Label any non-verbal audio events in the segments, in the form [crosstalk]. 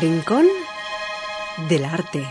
Rincón del Arte.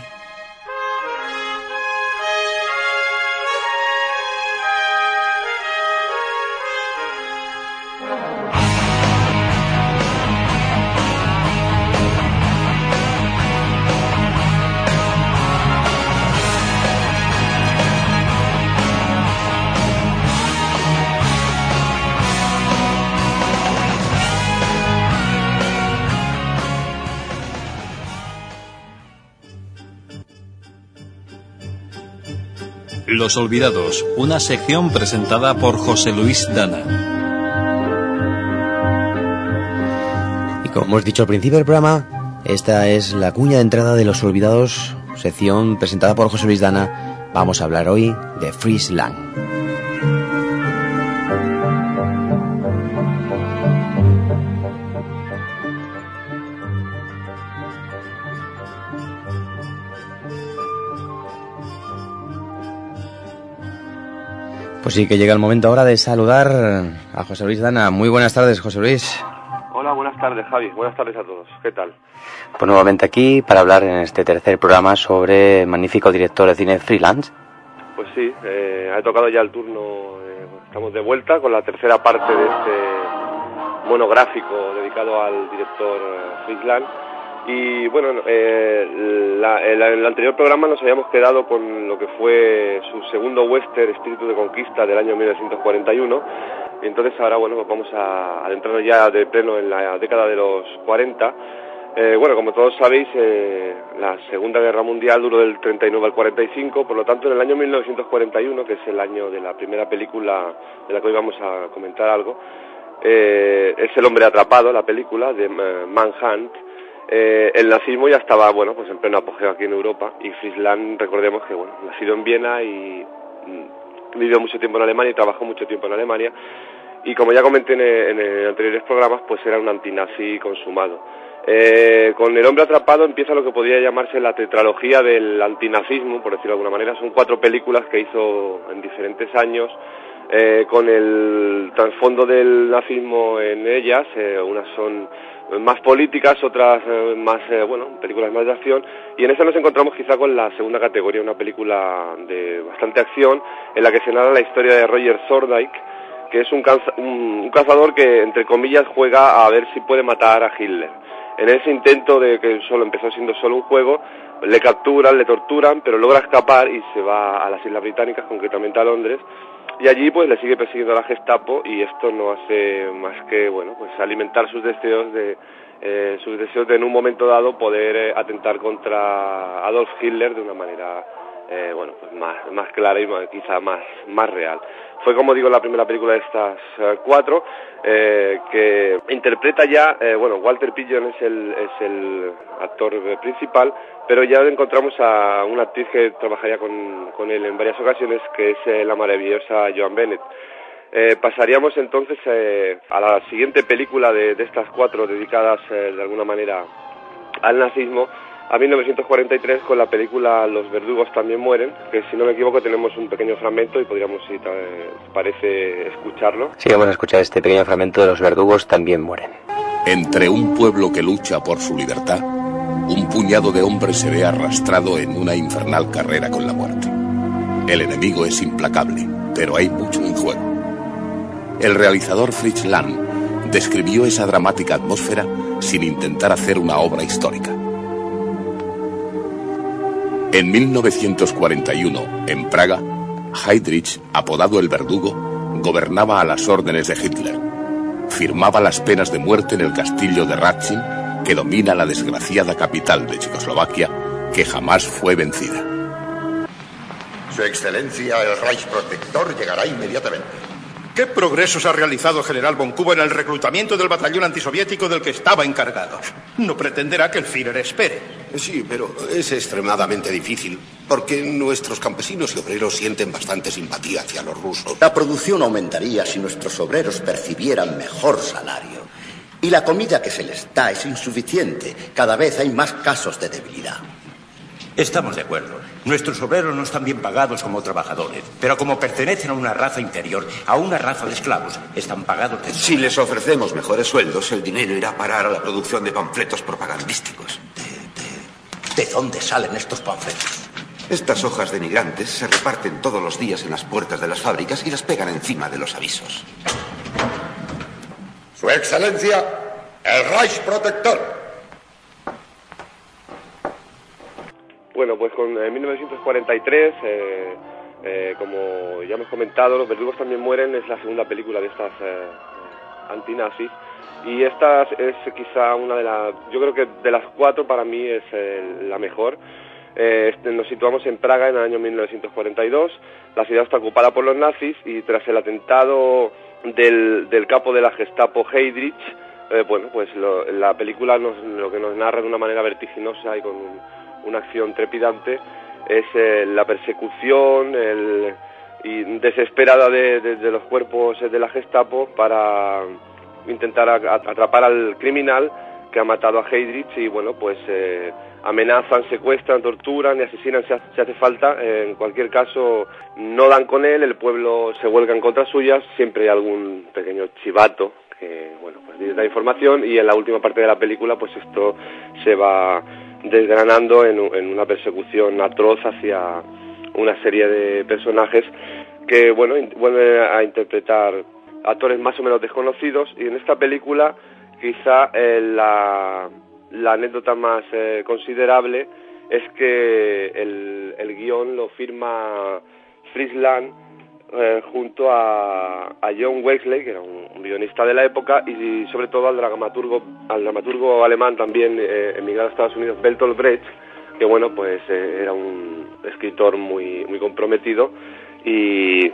Los Olvidados, una sección presentada por José Luis Dana. Y como hemos dicho al principio del programa, esta es la cuña de entrada de Los Olvidados, sección presentada por José Luis Dana. Vamos a hablar hoy de Friesland. Pues sí, que llega el momento ahora de saludar a José Luis Dana. Muy buenas tardes, José Luis. Hola, buenas tardes, Javi. Buenas tardes a todos. ¿Qué tal? Pues nuevamente aquí para hablar en este tercer programa sobre el magnífico director de cine freelance. Pues sí, eh, ha tocado ya el turno. eh, estamos de vuelta con la tercera parte de este monográfico dedicado al director eh, Friesland. Y bueno, eh, la- en el anterior programa nos habíamos quedado con lo que fue su segundo western, Espíritu de Conquista, del año 1941. Y entonces ahora, bueno, pues vamos a adentrarnos ya de pleno en la década de los 40. Eh, bueno, como todos sabéis, eh, la Segunda Guerra Mundial duró del 39 al 45, por lo tanto, en el año 1941, que es el año de la primera película de la que hoy vamos a comentar algo, eh, es El hombre atrapado, la película de Manhunt. Eh, el nazismo ya estaba, bueno, pues en pleno apogeo aquí en Europa y Friesland, recordemos que, bueno, nacido en Viena y mm, vivió mucho tiempo en Alemania y trabajó mucho tiempo en Alemania y como ya comenté en, en, en anteriores programas, pues era un antinazi consumado. Eh, con El hombre atrapado empieza lo que podría llamarse la tetralogía del antinazismo, por decirlo de alguna manera. Son cuatro películas que hizo en diferentes años, eh, con el trasfondo del nazismo en ellas. eh, unas son más políticas, otras eh, más, eh, bueno, películas más de acción. Y en esta nos encontramos quizá con la segunda categoría, una película de bastante acción, en la que se narra la historia de Roger Sordyke, que es un, un- un cazador que, entre comillas, juega a ver si puede matar a Hitler. En ese intento de que solo empezó siendo solo un juego, le capturan, le torturan, pero logra escapar y se va a las Islas Británicas, concretamente a Londres, y allí pues le sigue persiguiendo la Gestapo y esto no hace más que, bueno, pues alimentar sus deseos de eh, sus deseos de en un momento dado poder eh, atentar contra Adolf Hitler de una manera eh, bueno, pues más, más clara y más- quizá más, más real. Fue, como digo, la primera película de estas eh, cuatro, eh, que interpreta ya, eh, bueno, Walter Pidgeon es el, es el actor eh, principal, pero ya encontramos a una actriz que trabajaría con, con él en varias ocasiones, que es la maravillosa Joan Bennett. Eh, pasaríamos entonces a la siguiente película de, de estas cuatro dedicadas de alguna manera al nazismo, a 1943 con la película Los verdugos también mueren, que si no me equivoco tenemos un pequeño fragmento y podríamos, si te parece, escucharlo. Sí, vamos a escuchar este pequeño fragmento de Los verdugos también mueren. Entre un pueblo que lucha por su libertad, un puñado de hombres se ve arrastrado en una infernal carrera con la muerte. El enemigo es implacable, pero hay mucho en juego. El realizador Fritz Lang describió esa dramática atmósfera sin intentar hacer una obra histórica. En 1941, en Praga, Heydrich, apodado el verdugo, gobernaba a las órdenes de Hitler. Firmaba las penas de muerte en el castillo de Ratchin, que domina la desgraciada capital de Checoslovaquia, que jamás fue vencida. Su Excelencia el Reich Protector llegará inmediatamente. ¿Qué progresos ha realizado General von Kuba en el reclutamiento del batallón antisoviético del que estaba encargado? No pretenderá que el Führer espere. Sí, pero es extremadamente difícil, porque nuestros campesinos y obreros sienten bastante simpatía hacia los rusos. La producción aumentaría si nuestros obreros percibieran mejor salario. Y la comida que se les da es insuficiente. Cada vez hay más casos de debilidad. Estamos de acuerdo. Nuestros obreros no están bien pagados como trabajadores, pero como pertenecen a una raza inferior, a una raza de esclavos, están pagados de... Si les ofrecemos mejores sueldos, el dinero irá a parar a la producción de panfletos propagandísticos. ¿De dónde salen estos panfletos? Estas hojas denigrantes se reparten todos los días en las puertas de las fábricas y las pegan encima de los avisos. Su Excelencia, el Reich Protector. Bueno, pues con en 1943, eh, eh, como ya hemos comentado, Los verdugos también mueren, es la segunda película de estas eh, antinazis. Y esta es quizá una de las, yo creo que de las cuatro para mí es la mejor. Este, nos situamos en Praga en el año 1942. La ciudad está ocupada por los nazis y tras el atentado del, del capo de la Gestapo Heydrich, bueno, pues la película nos, lo que nos narra de una manera vertiginosa y con una acción trepidante, es eh, la persecución el, desesperada de, los cuerpos de la Gestapo para intentar atrapar al criminal que ha matado a Heydrich y bueno, pues eh, amenazan, secuestran, torturan y asesinan si hace, falta. en cualquier caso, no dan con él, el pueblo se vuelca en contra suyas, siempre hay algún pequeño chivato que, bueno, pues da información y en la última parte de la película, pues esto se va desgranando en, una persecución atroz hacia una serie de personajes que, bueno, vuelven a interpretar actores más o menos desconocidos. Y en esta película quizá eh, la, anécdota más eh, considerable es que el, el guion lo firma Friesland eh, junto a, a, John Wesley, que era un, guionista de la época, y, sobre todo al dramaturgo, al dramaturgo alemán también eh, emigrado a Estados Unidos, Bertolt Brecht, que bueno, pues eh, era un escritor muy, muy comprometido. Y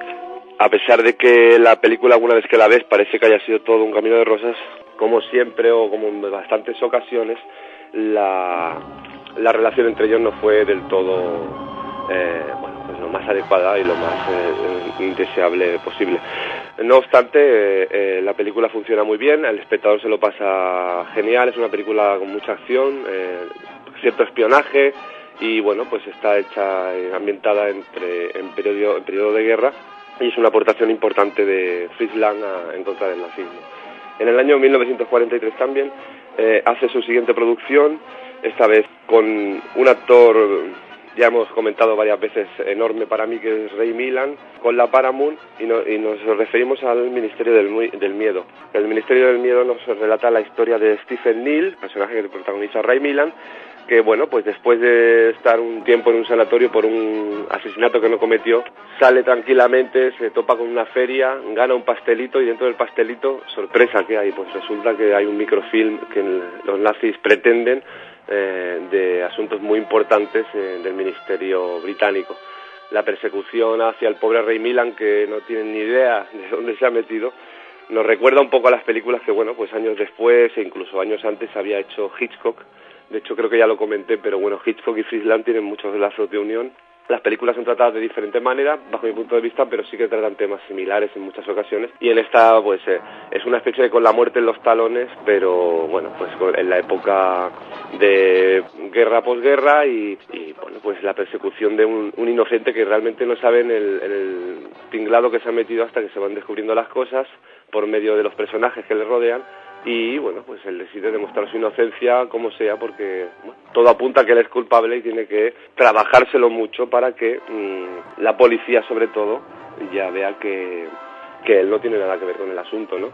a pesar de que la película alguna vez que la ves parece que haya sido todo un camino de rosas, como siempre o como en bastantes ocasiones, la, la relación entre ellos no fue del todo eh, lo más adecuada y lo más eh, indeseable posible. No obstante, eh, la película funciona muy bien, el espectador se lo pasa genial, es una película con mucha acción, cierto espionaje y bueno, pues está hecha ambientada entre, en, periodo, periodo de guerra y es una aportación importante de Friesland en contra del nazismo. En el año 1943 también hace su siguiente producción, esta vez con un actor ya hemos comentado varias veces, enorme para mí, que es Rey Milan, con la Paramount, y, nos referimos al Ministerio del, Miedo. El Ministerio del Miedo nos relata la historia de Stephen Neal, personaje que protagoniza Ray Milan, que bueno, pues después de estar un tiempo en un sanatorio por un asesinato que no cometió, sale tranquilamente, se topa con una feria, gana un pastelito y dentro del pastelito, sorpresa que hay, pues resulta que hay un microfilm que los nazis pretenden eh, de asuntos muy importantes eh, del Ministerio británico. La persecución hacia el pobre rey Milan, que no tiene ni idea [laughs] de dónde se ha metido, nos recuerda un poco a las películas que, bueno, pues años después e incluso años antes había hecho Hitchcock. De hecho, creo que ya lo comenté, pero bueno, Hitchcock y Friesland tienen muchos lazos de unión las películas son tratadas de diferente manera, bajo mi punto de vista, pero sí que tratan temas similares en muchas ocasiones. Y en esta, pues, eh, es una especie de con la muerte en los talones, pero bueno, pues en la época de guerra posguerra y, y bueno, pues la persecución de un, inocente que realmente no sabe en el, el tinglado que se ha metido hasta que se van descubriendo las cosas por medio de los personajes que le rodean y bueno, pues él decide demostrar su inocencia como sea porque todo apunta a que él es culpable y tiene que trabajárselo mucho para que mm, la policía sobre todo ya vea que, que él no tiene nada que ver con el asunto, ¿no?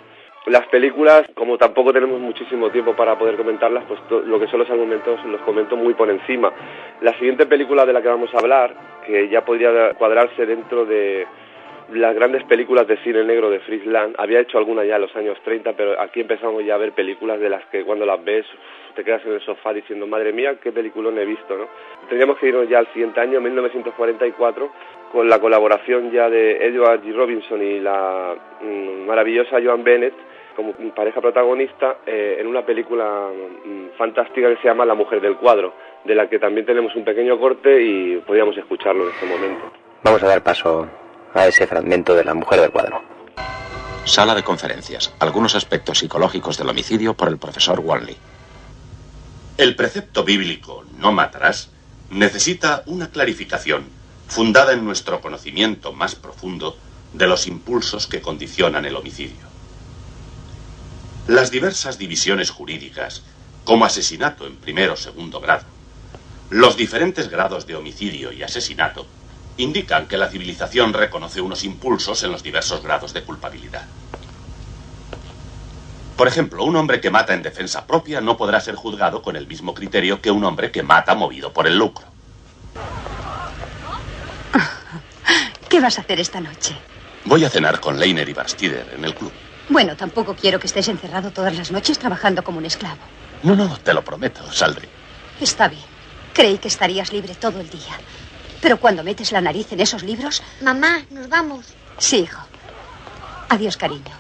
Las películas, como tampoco tenemos muchísimo tiempo para poder comentarlas, pues lo que son los argumentos los comento muy por encima. La siguiente película de la que vamos a hablar, que ya podría cuadrarse dentro de, las grandes películas de cine negro de Friesland, había hecho alguna ya en los años 30, pero aquí empezamos ya a ver películas de las que cuando las ves te quedas en el sofá diciendo, madre mía, qué película he visto, ¿no? Tendríamos que irnos ya al siguiente año, 1944, con la colaboración ya de Edward G. Robinson y la mm, maravillosa Joan Bennett como pareja protagonista eh, en una película mm, fantástica que se llama La mujer del cuadro, de la que también tenemos un pequeño corte y podríamos escucharlo en este momento. Vamos a dar paso a ese fragmento de la mujer del cuadro. Sala de conferencias. Algunos aspectos psicológicos del homicidio por el profesor Wanley. El precepto bíblico no matarás necesita una clarificación fundada en nuestro conocimiento más profundo de los impulsos que condicionan el homicidio. Las diversas divisiones jurídicas, como asesinato en primero o segundo grado, los diferentes grados de homicidio y asesinato, indican que la civilización reconoce unos impulsos en los diversos grados de culpabilidad. Por ejemplo, un hombre que mata en defensa propia no podrá ser juzgado con el mismo criterio que un hombre que mata movido por el lucro. [laughs] ¿Qué vas a hacer esta noche? Voy a cenar con Leiner y Barstider en el club. Bueno, tampoco quiero que estés encerrado todas las noches trabajando como un esclavo. No, no, te lo prometo, saldré. Está bien. Creí que estarías libre todo el día. Pero cuando metes la nariz en esos libros... Mamá, nos vamos. Sí, hijo. Adiós, cariño.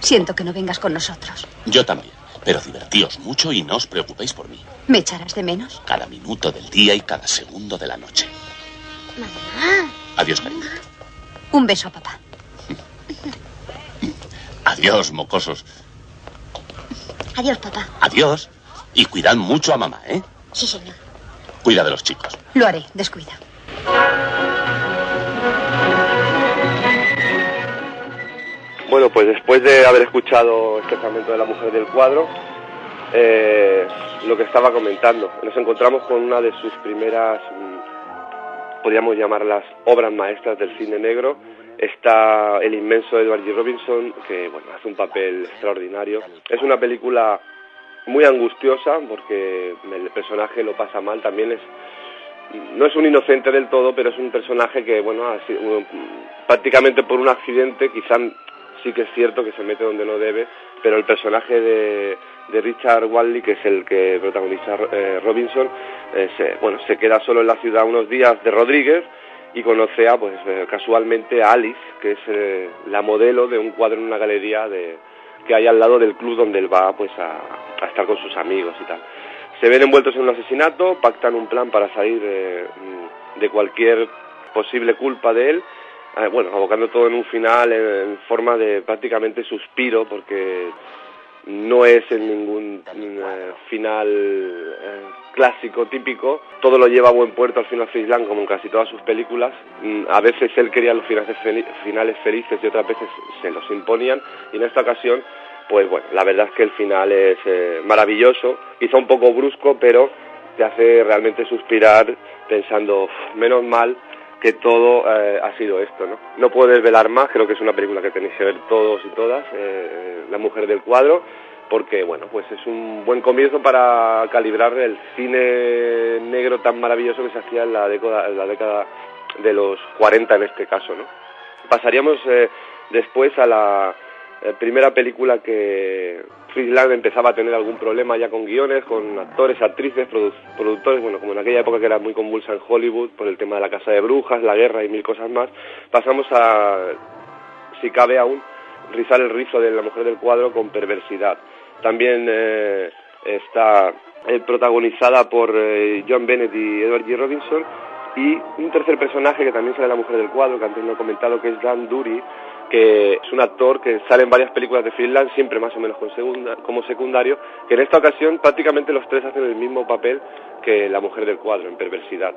Siento que no vengas con nosotros. Yo también. Pero divertíos mucho y no os preocupéis por mí. ¿Me echarás de menos? Cada minuto del día y cada segundo de la noche. Mamá. Adiós, cariño. Un beso a papá. Adiós, mocosos. Adiós, papá. Adiós. Y cuidad mucho a mamá, ¿eh? Sí, señor. Cuida de los chicos. Lo haré, descuida. Bueno, pues después de haber escuchado este fragmento de la mujer del cuadro, eh, lo que estaba comentando, nos encontramos con una de sus primeras, mm, podríamos llamarlas obras maestras del cine negro. Está el inmenso Edward G. Robinson, que bueno, hace un papel extraordinario. Es una película muy angustiosa porque el personaje lo pasa mal. También es no es un inocente del todo, pero es un personaje que, bueno, sido, prácticamente por un accidente, quizá sí que es cierto que se mete donde no debe, pero el personaje de, de Richard Wally, que es el que protagoniza eh, Robinson, eh, se, bueno, se queda solo en la ciudad unos días de Rodríguez y conoce a, pues, eh, casualmente a Alice, que es la modelo de un cuadro en una galería de, que hay al lado del club donde él va, pues, a, estar con sus amigos y tal. Se ven envueltos en un asesinato, pactan un plan para salir de, de cualquier posible culpa de él eh, bueno, abocando todo en un final en, forma de prácticamente suspiro, porque no es en ningún eh, final eh, clásico típico, todo lo lleva a buen puerto al final Frisland como en casi todas sus películas, mm, a veces él quería los finales, finales felices y otras veces se los imponían. Y en esta ocasión pues bueno, la verdad es que el final es maravilloso, quizá un poco brusco, pero te hace realmente suspirar pensando, menos mal que todo eh, ha sido esto, ¿no? No puedo desvelar más, creo que es una película que tenéis que ver todos y todas, eh, La mujer del cuadro, porque, bueno, pues es un buen comienzo para calibrar el cine negro tan maravilloso que se hacía en la década, de los 40 en este caso, ¿no? Pasaríamos eh, después a la eh, primera película que Friedland empezaba a tener algún problema ya con guiones, con actores, actrices, productores, bueno, como en aquella época que era muy convulsa en Hollywood por el tema de la casa de brujas, la guerra y mil cosas más, pasamos a, si cabe aún, rizar el rizo de la mujer del cuadro con perversidad. También eh, está eh, protagonizada por John Bennett y Edward G. Robinson y un tercer personaje que también sale la mujer del cuadro, que antes no he comentado, que es Dan Dury, que es un actor que sale en varias películas de Finland, siempre más o menos como secundario, que en esta ocasión prácticamente los tres hacen el mismo papel que la mujer del cuadro, en perversidad.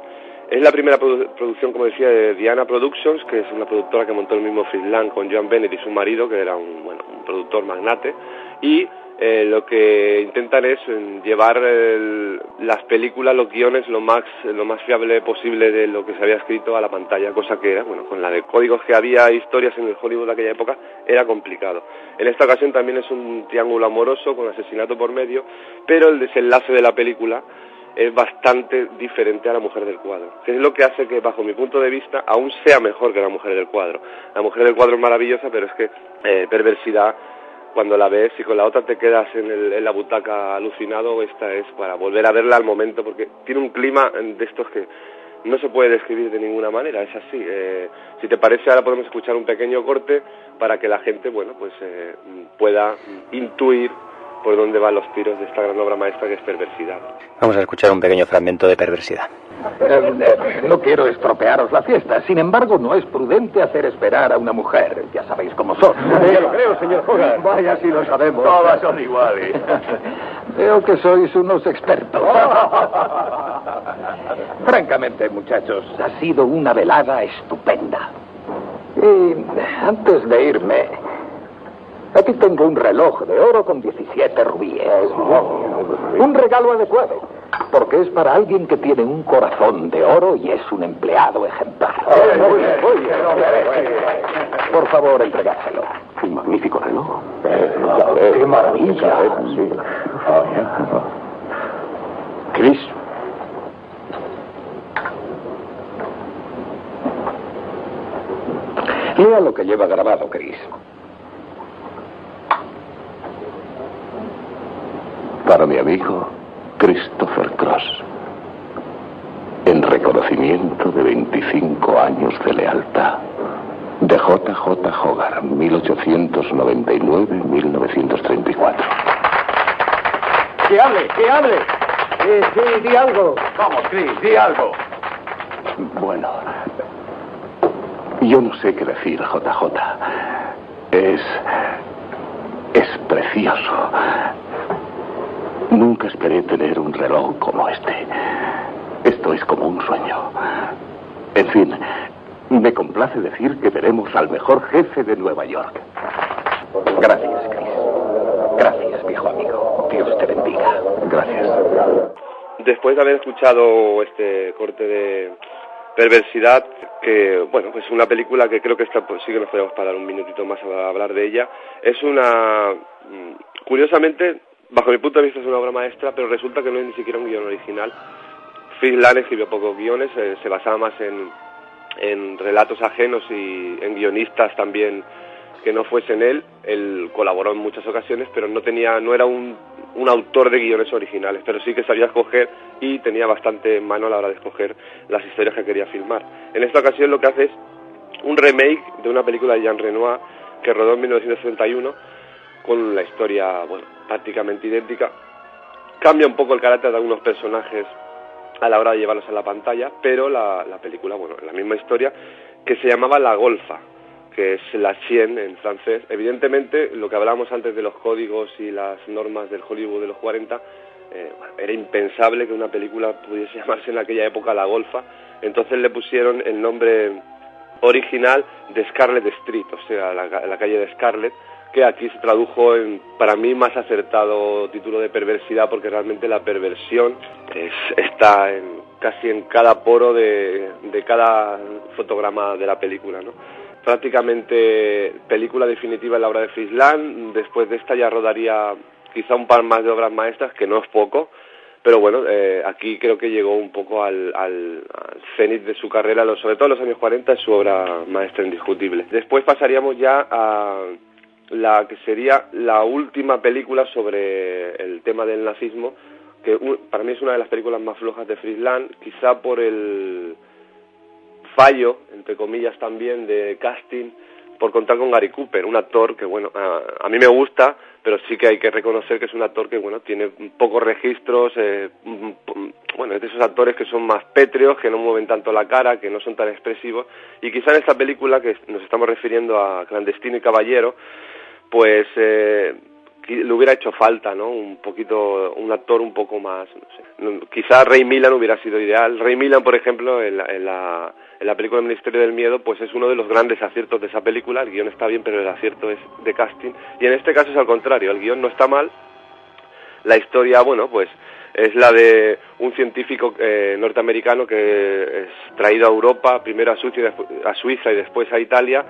Es la primera producción, como decía, de Diana Productions, que es una productora que montó el mismo Finland con Joan Bennett y su marido, que era un, bueno, un productor magnate, y eh, lo que intentan es eh, llevar las películas, los guiones, lo más, lo más fiable posible de lo que se había escrito a la pantalla, cosa que, bueno, con la de códigos que había, historias en el Hollywood de aquella época, era complicado. En esta ocasión también es un triángulo amoroso con asesinato por medio, pero el desenlace de la película es bastante diferente a la mujer del cuadro, que es lo que hace que, bajo mi punto de vista, aún sea mejor que la mujer del cuadro. La mujer del cuadro es maravillosa, pero es que eh, perversidad cuando la ves y con la otra te quedas en, el, en la butaca alucinado, esta es para volver a verla al momento, porque tiene un clima de estos que no se puede describir de ninguna manera, es así. Eh, si te parece, ahora podemos escuchar un pequeño corte para que la gente, bueno, pues eh, pueda intuir por dónde van los tiros de esta gran obra maestra que es Perversidad. Vamos a escuchar un pequeño fragmento de Perversidad. Eh, no quiero estropearos la fiesta. Sin embargo, no es prudente hacer esperar a una mujer. Ya sabéis cómo son. Ya lo creo, señor Hogarth. Vaya, si lo sabemos. Todas son iguales. [laughs] Veo que sois unos expertos. [laughs] Francamente, muchachos, ha sido una velada estupenda. Y antes de irme, aquí tengo un reloj de oro con 17 rubíes. Un regalo adecuado, porque es para alguien que tiene un corazón de oro y es un empleado ejemplar. Por favor, entregárselo. Un magnífico reloj. ¡Qué maravilla! Chris. Lea lo que lleva grabado, Chris. Para mi amigo Christopher Cross. En reconocimiento de 25 años de lealtad. De J.J. Hogarth, 1899-1934. ¡Que hable! ¡Que hable! Sí, sí, di algo. Vamos, Chris, di algo. Bueno, yo no sé qué decir, JJ. Es. es precioso. Nunca esperé tener un reloj como este. Esto es como un sueño. En fin, me complace decir que veremos al mejor jefe de Nueva York. Gracias, Chris. Gracias, viejo amigo. Dios te bendiga. Gracias. Después de haber escuchado este corte de perversidad, que bueno, pues una película que creo que esta pues, sí que nos podemos parar un minutito más a hablar de ella. Es una, mm, curiosamente, bajo mi punto de vista es una obra maestra, pero resulta que no es ni siquiera un guion original. Phil Lane escribió pocos guiones, eh, se basaba más en, en relatos ajenos y en guionistas también que no fuesen él. Él colaboró en muchas ocasiones, pero no tenía, no era un, un autor de guiones originales, pero sí que sabía escoger y tenía bastante mano a la hora de escoger las historias que quería filmar. En esta ocasión lo que hace es un remake de una película de Jean Renoir que rodó en 1961 con la historia, bueno, prácticamente idéntica. Cambia un poco el carácter de algunos personajes a la hora de llevarlos a la pantalla, pero la, la película, bueno, la misma historia, que se llamaba La Golfa, que es la Chien en francés. Evidentemente, lo que hablábamos antes de los códigos y las normas del Hollywood de los 40, eh, era impensable que una película pudiese [laughs] llamarse en aquella época La Golfa, entonces le pusieron el nombre original de Scarlet Street, o sea, la, la calle de Scarlet, que aquí se tradujo en, para mí, más acertado título de perversidad, porque realmente la perversión es, está en, casi en cada poro de, de cada fotograma de la película, ¿no? Prácticamente película definitiva en la obra de Frisland, después de esta ya rodaría quizá un par más de obras maestras, que no es poco, pero bueno, eh, aquí creo que llegó un poco al, al, al cenit de su carrera, sobre todo en los años 40, es su obra maestra indiscutible. Después pasaríamos ya a la que sería la última película sobre el tema del nazismo, que para mí es una de las películas más flojas de Frisland, quizá por el fallo, entre comillas también, de casting, por contar con Gary Cooper, un actor que, bueno, a, a, mí me gusta, pero sí que hay que reconocer que es un actor que, bueno, tiene pocos registros, eh, bueno, es de esos actores que son más pétreos, que no mueven tanto la cara, que no son tan expresivos, y quizá en esta película, que nos estamos refiriendo a Clandestino y Caballero, pues eh, le hubiera hecho falta, ¿no? Un poquito, un actor un poco más, no sé. Quizá Ray Millan hubiera sido ideal. Ray Millan, por ejemplo, en la, en la, en la película El Ministerio del Miedo, pues es uno de los grandes aciertos de esa película. El guion está bien, pero el acierto es de casting. Y en este caso es al contrario, el guion no está mal. La historia, bueno, pues es la de un científico eh, norteamericano que es traído a Europa, primero a Suiza, a Suiza y después a Italia,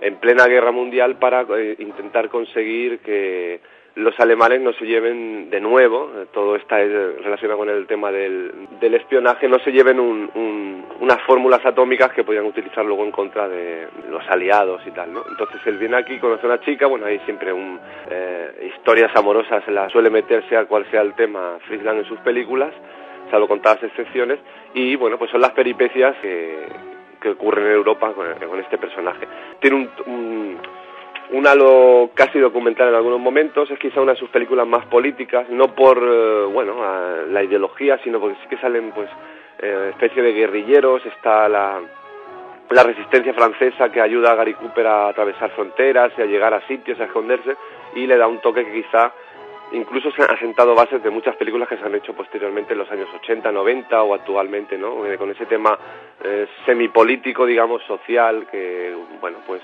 en plena guerra mundial para eh, intentar conseguir que los alemanes no se lleven de nuevo, todo está relacionado con el tema del, del espionaje, no se lleven un, un, unas fórmulas atómicas que podían utilizar luego en contra de los aliados y tal, ¿no? Entonces él viene aquí, conoce a una chica, bueno, hay siempre un, eh, historias amorosas, la suele meterse a cual sea el tema Friesland en sus películas, salvo contadas excepciones, y bueno, pues son las peripecias que, que ocurren en Europa con, con este personaje. Tiene un, un un halo casi documental en algunos momentos, es quizá una de sus películas más políticas, no por, eh, bueno, la ideología, sino porque sí que salen, pues, eh, especie de guerrilleros, está la, la resistencia francesa que ayuda a Gary Cooper a atravesar fronteras y a llegar a sitios, a esconderse, y le da un toque que quizá incluso se han asentado bases de muchas películas que se han hecho posteriormente en los años 80, 90 o actualmente, ¿no? Eh, con ese tema eh, semipolítico, digamos, social, que, bueno, pues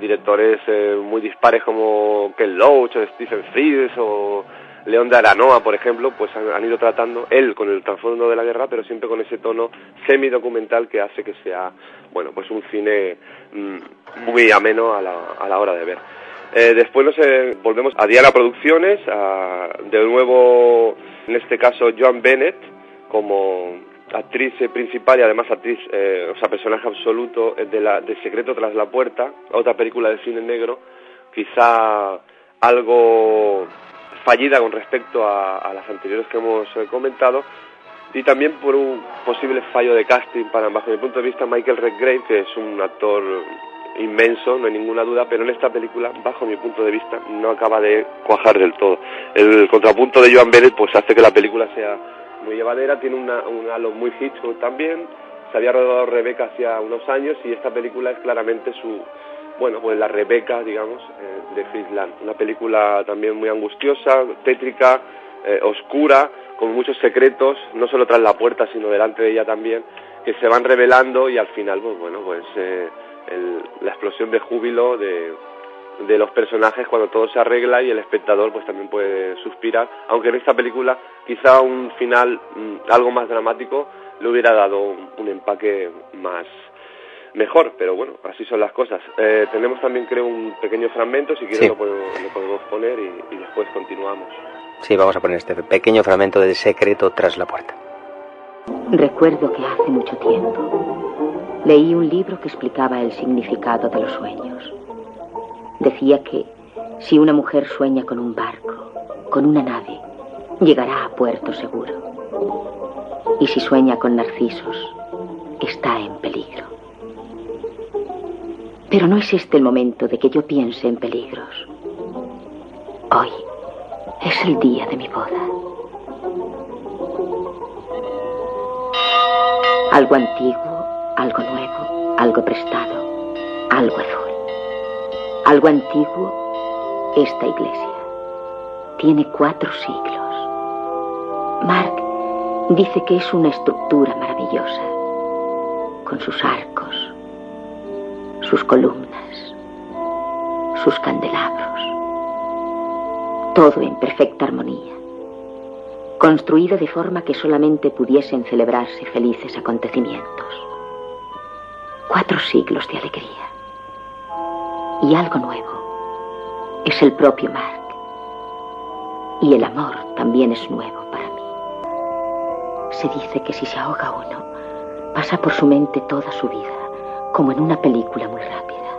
directores eh, muy dispares como Ken Loach o Stephen Frears o León de Aranoa, por ejemplo, pues han, ido tratando él con el trasfondo de la guerra, pero siempre con ese tono semi-documental que hace que sea, bueno, pues un cine mm, muy ameno a la, a la hora de ver. Eh, después nos volvemos a Diana Producciones, de nuevo, en este caso, Joan Bennett, como actriz principal y además actriz, eh, o sea, personaje absoluto de, la, de Secreto tras la puerta, otra película de cine negro, quizá algo fallida con respecto a, las anteriores que hemos eh, comentado, y también por un posible fallo de casting para, bajo mi punto de vista, Michael Redgrave, que es un actor inmenso, no hay ninguna duda, pero en esta película, bajo mi punto de vista, no acaba de cuajar del todo. El contrapunto de Joan Bennett pues hace que la película sea muy llevadera, tiene una, un halo muy Hitchcock también, se había rodado Rebeca hacía unos años y esta película es claramente su, bueno, pues la Rebeca, digamos, eh, de Friesland. Una película también muy angustiosa, tétrica, eh, oscura, con muchos secretos, no solo tras la puerta, sino delante de ella también, que se van revelando y al final, pues bueno, pues... Eh, la explosión de júbilo de, de los personajes cuando todo se arregla y el espectador pues también puede suspirar, aunque en esta película quizá un final mm, algo más dramático le hubiera dado un, empaque más mejor, pero bueno, así son las cosas. Eh, tenemos también creo un pequeño fragmento, si quieres lo, podemos, poner y, y después continuamos. Sí, vamos a poner este pequeño fragmento del secreto tras la puerta. Recuerdo que hace mucho tiempo Leí un libro que explicaba el significado de los sueños. Decía que si una mujer sueña con un barco, con una nave, llegará a puerto seguro. Y si sueña con narcisos, está en peligro. Pero no es este el momento de que yo piense en peligros. Hoy es el día de mi boda. Algo antiguo algo nuevo, algo prestado, algo azul. Algo antiguo, esta iglesia. Tiene cuatro siglos. Mark dice que es una estructura maravillosa, con sus arcos, sus columnas, sus candelabros, todo en perfecta armonía, construido de forma que solamente pudiesen celebrarse felices acontecimientos cuatro siglos de alegría. Y algo nuevo. Es el propio Mark. Y el amor también es nuevo para mí. Se dice que si se ahoga uno, pasa por su mente toda su vida, como en una película muy rápida.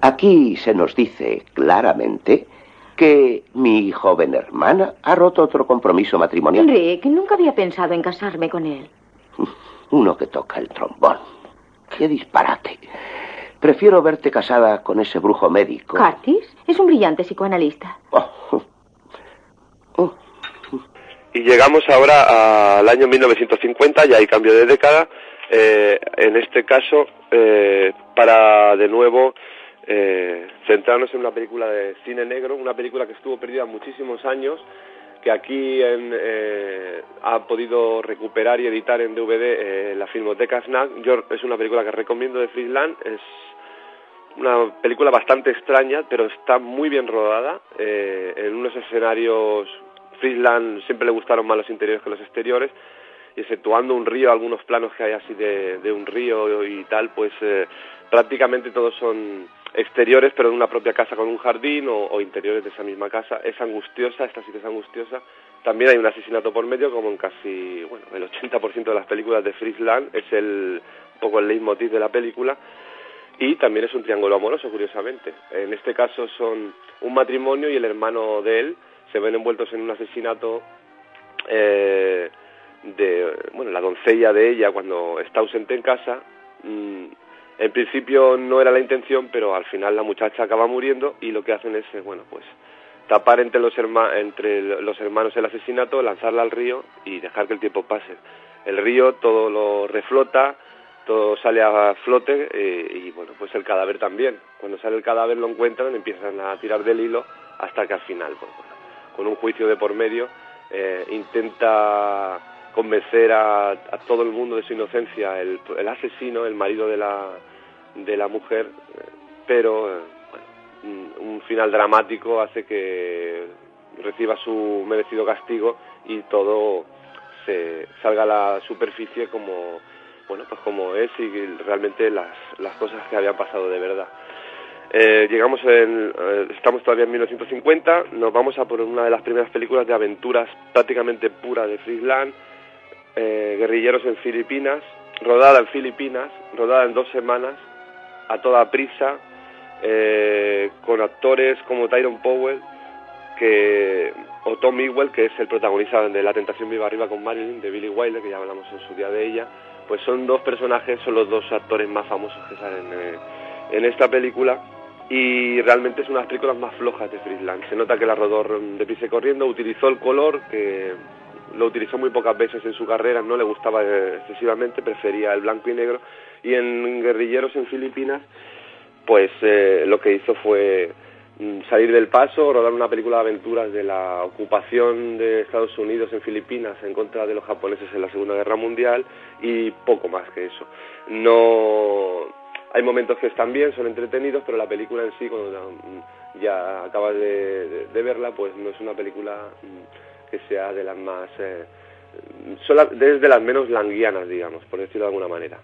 Aquí se nos dice claramente que mi joven hermana ha roto otro compromiso matrimonial. Rick, nunca había pensado en casarme con él. [laughs] Uno que toca el trombón. ¡Qué disparate! Prefiero verte casada con ese brujo médico. ¿Curtis? Es un brillante psicoanalista. Oh. Oh. Y llegamos ahora al año 1950, ya hay cambio de década. Eh, en este caso, eh, para de nuevo eh, centrarnos en una película de cine negro, una película que estuvo perdida muchísimos años que aquí eh, ha podido recuperar y editar en DVD eh, la Filmoteca Snack. Yo, es una película que recomiendo de Friesland, es una película bastante extraña, pero está muy bien rodada, eh, en unos escenarios... Friesland siempre le gustaron más los interiores que los exteriores, y exceptuando un río, algunos planos que hay así de, de un río y tal, pues prácticamente todos son exteriores, pero de una propia casa con un jardín o, interiores de esa misma casa. Es angustiosa, esta sí que es angustiosa. También hay un asesinato por medio, como en casi, bueno, el 80% de las películas de Friesland, es el, un poco el leitmotiv de la película. Y también es un triángulo amoroso, curiosamente. En este caso son un matrimonio y el hermano de él se ven envueltos en un asesinato eh, de, bueno, la doncella de ella cuando está ausente en casa. En principio no era la intención, pero al final la muchacha acaba muriendo y lo que hacen es, eh, bueno, pues tapar entre los, entre los hermanos el asesinato, lanzarla al río y dejar que el tiempo pase. El río todo lo reflota, todo sale a flote eh, y bueno, pues el cadáver también. Cuando sale el cadáver lo encuentran, empiezan a tirar del hilo hasta que al final, pues, bueno, con un juicio de por medio, eh, intenta convencer a, a, todo el mundo de su inocencia, el, el asesino, el marido de la, de la mujer, pero eh, un final dramático hace que reciba su merecido castigo y todo se salga a la superficie como bueno pues como es y realmente las, las cosas que habían pasado de verdad. Eh, llegamos en, eh, estamos todavía en 1950, nos vamos a por una de las primeras películas de aventuras prácticamente pura de Frisland, eh, Guerrilleros en Filipinas, rodada en Filipinas, rodada en dos semanas, a toda prisa, eh, con actores como Tyrone Powell, que, o Tom Ewell, que es el protagonista de La Tentación Viva Arriba con Marilyn, de Billy Wilder, que ya hablamos en su día de ella, pues son dos personajes, son los dos actores más famosos que salen eh, en esta película y realmente es una de las películas más flojas de Friesland. Se nota que la rodó de pise corriendo, utilizó el color, que lo utilizó muy pocas veces en su carrera, no le gustaba excesivamente, prefería el blanco y negro, y en Guerrilleros en Filipinas, pues eh, lo que hizo fue mm, salir del paso, rodar una película de aventuras de la ocupación de Estados Unidos en Filipinas en contra de los japoneses en la Segunda Guerra Mundial y poco más que eso. No hay momentos que están bien, son entretenidos, pero la película en sí, cuando ya acabas de, de, de verla, pues no es una película mm, que sea de las más... Eh, sola, desde las menos languianas, digamos, por decirlo de alguna manera.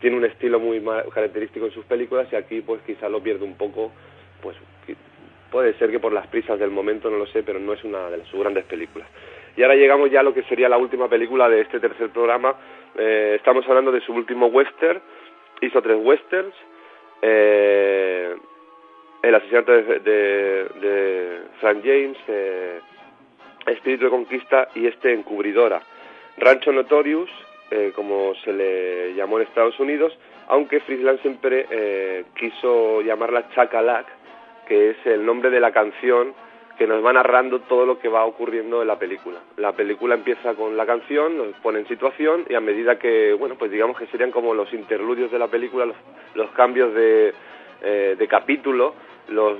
Tiene un estilo muy característico en sus películas y aquí pues quizá lo pierde un poco, pues puede ser que por las prisas del momento, no lo sé, pero no es una de sus grandes películas. Y ahora llegamos ya a lo que sería la última película de este tercer programa. Eh, estamos hablando de su último western, hizo tres westerns, eh, El asesinato de Frank James, eh, Espíritu de Conquista y este Encubridora. Rancho Notorious, eh, como se le llamó en Estados Unidos, aunque Friesland siempre eh, quiso llamarla Chacalac, que es el nombre de la canción que nos va narrando todo lo que va ocurriendo en la película. La película empieza con la canción, nos pone en situación y a medida que, bueno, pues digamos que serían como los interludios de la película, los, los cambios de, eh, de capítulo, los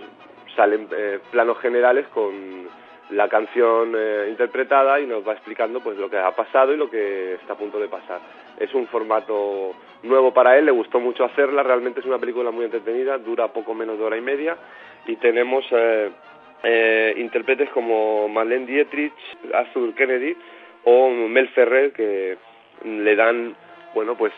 salen eh, planos generales con la canción eh, interpretada y nos va explicando pues lo que ha pasado y lo que está a punto de pasar. Es un formato nuevo para él, le gustó mucho hacerla, realmente es una película muy entretenida, dura poco menos de hora y media y tenemos eh, eh, intérpretes como Marlene Dietrich, Arthur Kennedy o Mel Ferrer que le dan, bueno, pues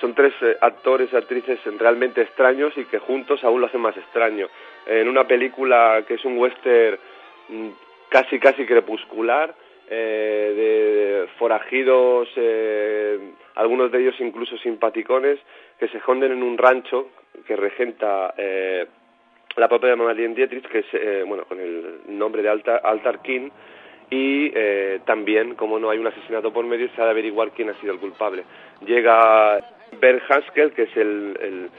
son tres eh, actores y actrices realmente extraños y que juntos aún lo hacen más extraño. En una película que es un western casi casi crepuscular, eh, de forajidos, eh, algunos de ellos incluso simpaticones, que se esconden en un rancho que regenta eh, la propia Marlene Dietrich, que es, eh, bueno, con el nombre de Altar, Altar King, y eh, también, como no hay un asesinato por medio, se ha de averiguar quién ha sido el culpable. Llega Bert Haskell, que es el, el,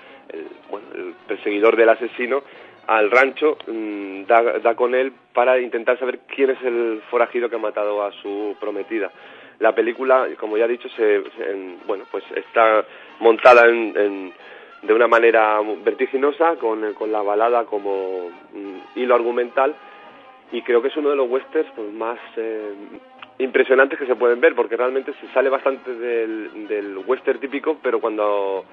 bueno, el perseguidor del asesino, al rancho, mmm, da, da, con él para intentar saber quién es el forajido que ha matado a su prometida. La película, como ya he dicho, se, se en, bueno, pues está montada en, en, de una manera vertiginosa, con, con la balada como mmm, hilo argumental, y creo que es uno de los westerns pues, más eh, impresionantes que se pueden ver, porque realmente se sale bastante del, del western típico, pero cuando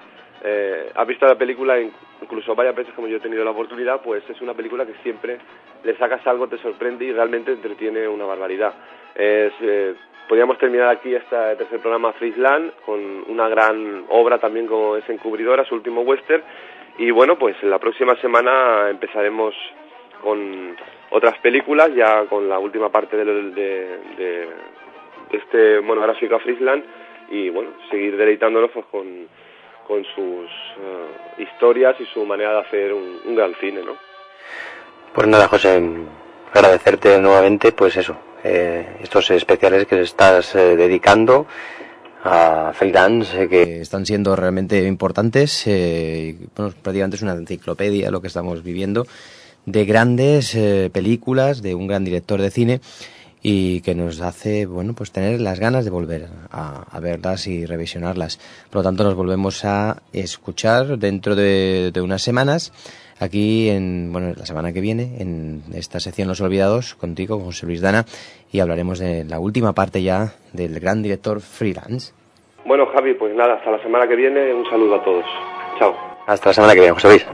eh, has visto la película incluso varias veces como yo he tenido la oportunidad, pues es una película que siempre le sacas algo, te sorprende y realmente entretiene una barbaridad. Eh, podríamos terminar aquí este tercer programa Friesland con una gran obra también como es Encubridora, su último western. Y bueno, pues la próxima semana empezaremos con otras películas, ya con la última parte de, de, de, de este monográfico a Friesland y bueno, seguir deleitándonos pues, con con sus uh, historias y su manera de hacer un, un, gran cine, ¿no? Pues nada, José, agradecerte nuevamente, pues eso, eh, estos especiales que estás eh, dedicando a freelance eh, que están siendo realmente importantes. Eh, bueno, prácticamente es una enciclopedia lo que estamos viviendo de grandes eh, películas de un gran director de cine y que nos hace bueno pues tener las ganas de volver a, a, verlas y revisionarlas. Por lo tanto, nos volvemos a escuchar dentro de, de unas semanas aquí en bueno la semana que viene en esta sección Los Olvidados contigo, con José Luis Dana, y hablaremos de la última parte ya del gran director freelance. Bueno, Javi, pues nada, hasta la semana que viene. Un saludo a todos. Chao. Hasta la semana que viene, José Luis.